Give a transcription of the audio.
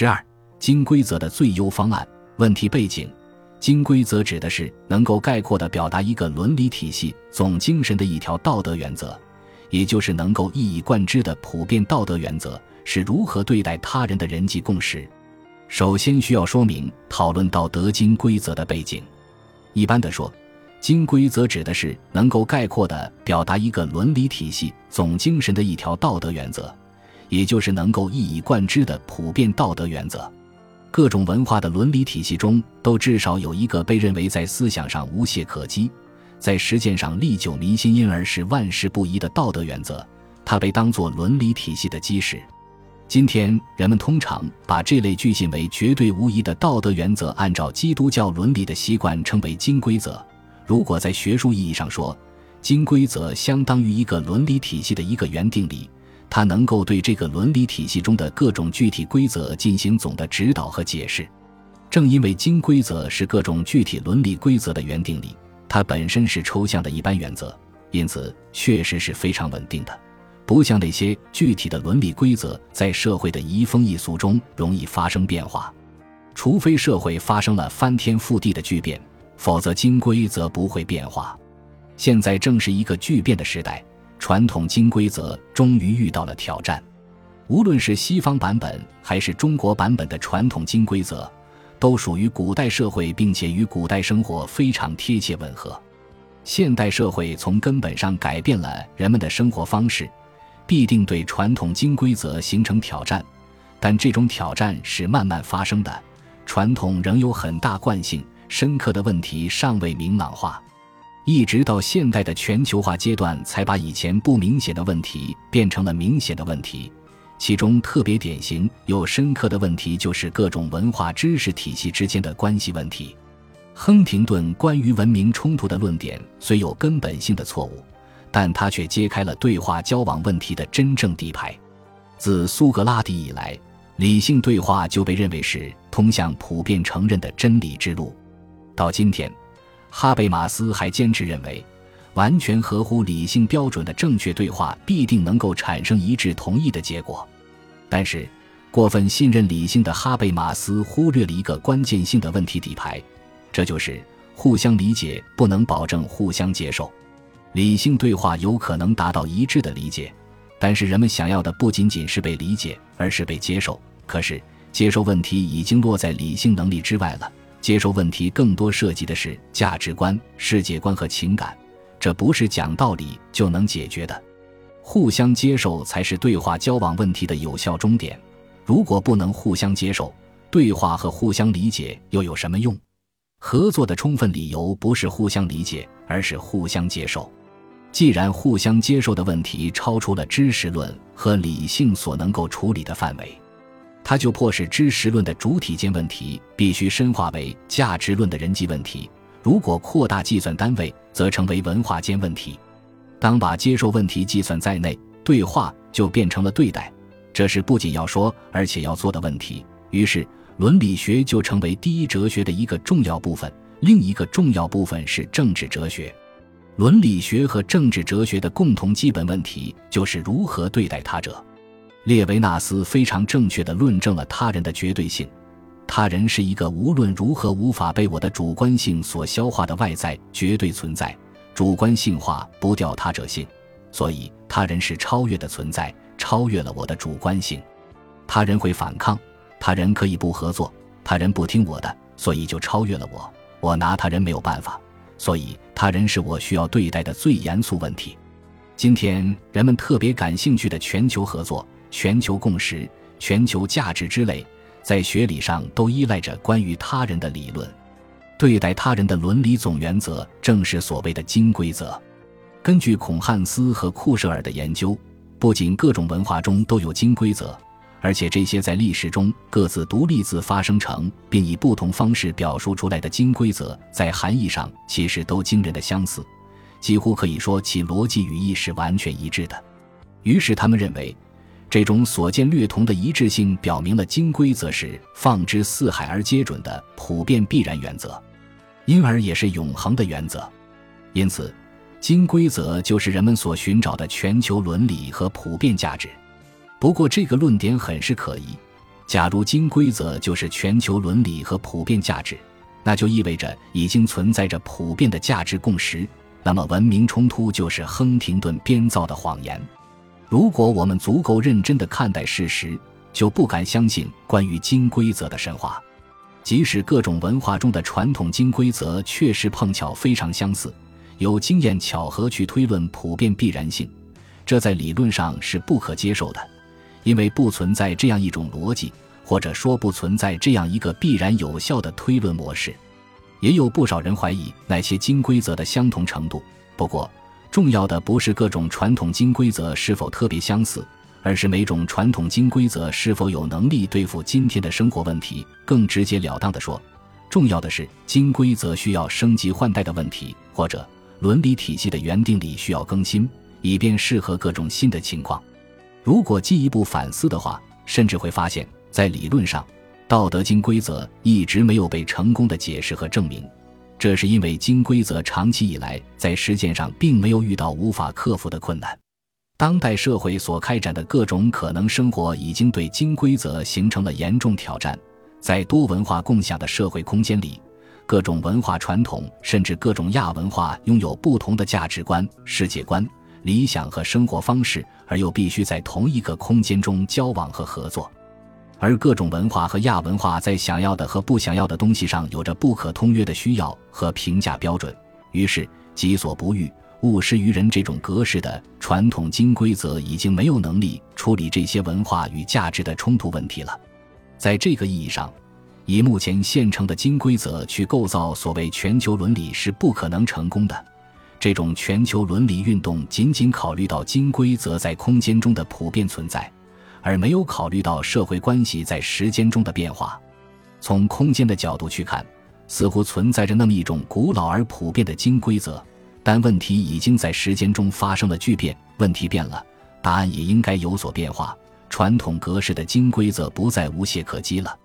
十二、金规则的最优方案。问题背景：金规则指的是能够概括地表达一个伦理体系总精神的一条道德原则，也就是能够一以贯之的普遍道德原则是如何对待他人的人际共识。首先需要说明讨论道德金规则的背景。一般的说，金规则指的是能够概括地表达一个伦理体系总精神的一条道德原则，也就是能够一以贯之的普遍道德原则。各种文化的伦理体系中，都至少有一个被认为在思想上无懈可击，在实践上历久弥新，因而是万事不移的道德原则。它被当作伦理体系的基石。今天人们通常把这类据信为绝对无疑的道德原则，按照基督教伦理的习惯称为金规则。如果在学术意义上说，金规则相当于一个伦理体系的一个原定理，它能够对这个伦理体系中的各种具体规则进行总的指导和解释。正因为金规则是各种具体伦理规则的原定理，它本身是抽象的一般原则，因此确实是非常稳定的。不像那些具体的伦理规则，在社会的移风易俗中容易发生变化，除非社会发生了翻天覆地的巨变，否则金规则不会变化。现在正是一个巨变的时代，传统金规则终于遇到了挑战。无论是西方版本还是中国版本的传统金规则，都属于古代社会，并且与古代生活非常贴切吻合。现代社会从根本上改变了人们的生活方式。必定对传统金规则形成挑战，但这种挑战是慢慢发生的。传统仍有很大惯性，深刻的问题尚未明朗化，一直到现代的全球化阶段，才把以前不明显的问题变成了明显的问题。其中特别典型又深刻的问题，就是各种文化知识体系之间的关系问题。亨廷顿关于文明冲突的论点虽有根本性的错误。但他却揭开了对话交往问题的真正底牌。自苏格拉底以来，理性对话就被认为是通向普遍承认的真理之路。到今天，哈贝马斯还坚持认为，完全合乎理性标准的正确对话必定能够产生一致同意的结果。但是，过分信任理性的哈贝马斯忽略了一个关键性的问题底牌，这就是互相理解不能保证互相接受。理性对话有可能达到一致的理解，但是人们想要的不仅仅是被理解，而是被接受。可是，接受问题已经落在理性能力之外了。接受问题更多涉及的是价值观、世界观和情感，这不是讲道理就能解决的。互相接受才是对话交往问题的有效终点。如果不能互相接受，对话和互相理解又有什么用？合作的充分理由不是互相理解，而是互相接受。既然互相接受的问题超出了知识论和理性所能够处理的范围，它就迫使知识论的主体间问题必须深化为价值论的人际问题。如果扩大计算单位，则成为文化间问题。当把接受问题计算在内，对话就变成了对待，这是不仅要说而且要做的问题。于是，伦理学就成为第一哲学的一个重要部分。另一个重要部分是政治哲学。伦理学和政治哲学的共同基本问题就是如何对待他者。列维纳斯非常正确地论证了他人的绝对性，他人是一个无论如何无法被我的主观性所消化的外在绝对存在，主观性化不掉他者性，所以他人是超越的存在，超越了我的主观性。他人会反抗，他人可以不合作，他人不听我的，所以就超越了我，我拿他人没有办法。所以，他人是我需要对待的最严肃问题。今天人们特别感兴趣的全球合作、全球共识、全球价值之类，在学理上都依赖着关于他人的理论。对待他人的伦理总原则，正是所谓的金规则。根据孔汉斯和库舍尔的研究，不仅各种文化中都有金规则。而且这些在历史中各自独立自发生成，并以不同方式表述出来的金规则，在含义上其实都惊人的相似，几乎可以说其逻辑语义是完全一致的。于是他们认为，这种所见略同的一致性，表明了金规则是放之四海而皆准的普遍必然原则，因而也是永恒的原则。因此，金规则就是人们所寻找的全球伦理和普遍价值。不过，这个论点很是可疑。假如金规则就是全球伦理和普遍价值，那就意味着已经存在着普遍的价值共识。那么，文明冲突就是亨廷顿编造的谎言。如果我们足够认真地看待事实，就不敢相信关于金规则的神话。即使各种文化中的传统金规则确实碰巧非常相似，有经验巧合去推论普遍必然性，这在理论上是不可接受的。因为不存在这样一种逻辑，或者说不存在这样一个必然有效的推论模式，也有不少人怀疑那些金规则的相同程度。不过，重要的不是各种传统金规则是否特别相似，而是每种传统金规则是否有能力对付今天的生活问题。更直截了当的说，重要的是金规则需要升级换代的问题，或者伦理体系的原定理需要更新，以便适合各种新的情况。如果进一步反思的话，甚至会发现，在理论上，《道德经》规则一直没有被成功的解释和证明。这是因为金规则长期以来在实践上并没有遇到无法克服的困难。当代社会所开展的各种可能生活已经对金规则形成了严重挑战。在多文化共享的社会空间里，各种文化传统甚至各种亚文化拥有不同的价值观、世界观。理想和生活方式，而又必须在同一个空间中交往和合作，而各种文化和亚文化在想要的和不想要的东西上有着不可通约的需要和评价标准。于是，己所不欲，勿施于人这种格式的传统金规则已经没有能力处理这些文化与价值的冲突问题了。在这个意义上，以目前现成的金规则去构造所谓全球伦理是不可能成功的。这种全球伦理运动仅仅考虑到金规则在空间中的普遍存在，而没有考虑到社会关系在时间中的变化。从空间的角度去看，似乎存在着那么一种古老而普遍的金规则，但问题已经在时间中发生了巨变。问题变了，答案也应该有所变化。传统格式的金规则不再无懈可击了。